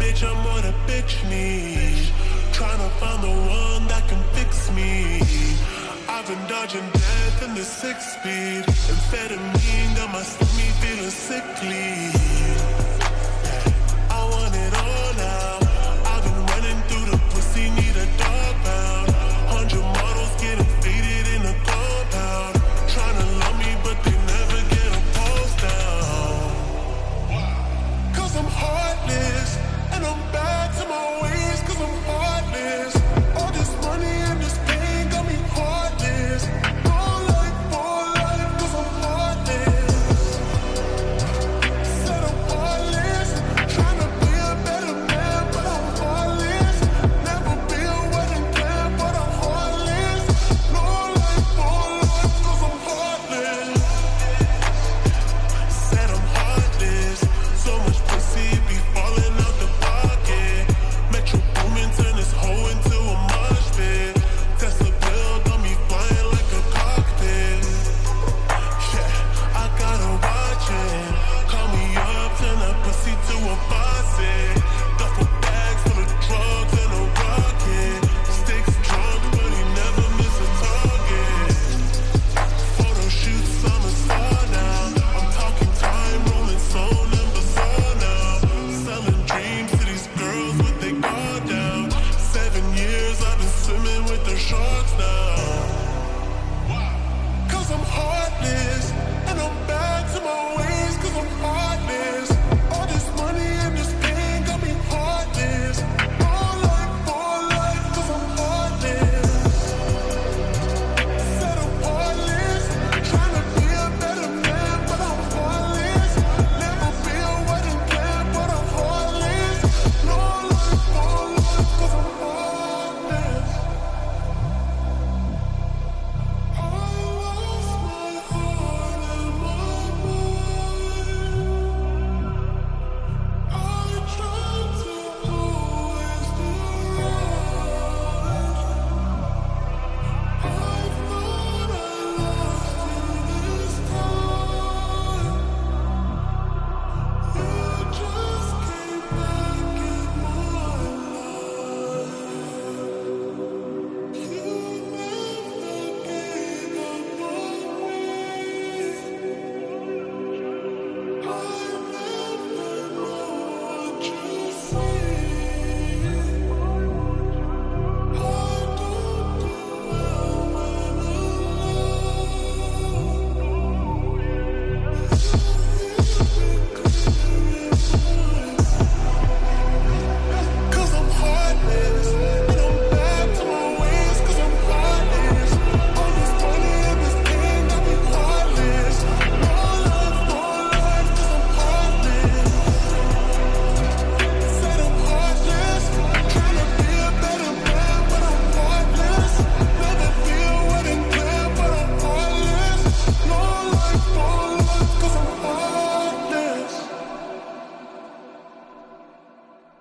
bitch, I'm what a bitch need. Trying to find the one that can fix me. I've been dodging death in the six speed. Amphetamine got my stomach feeling sickly.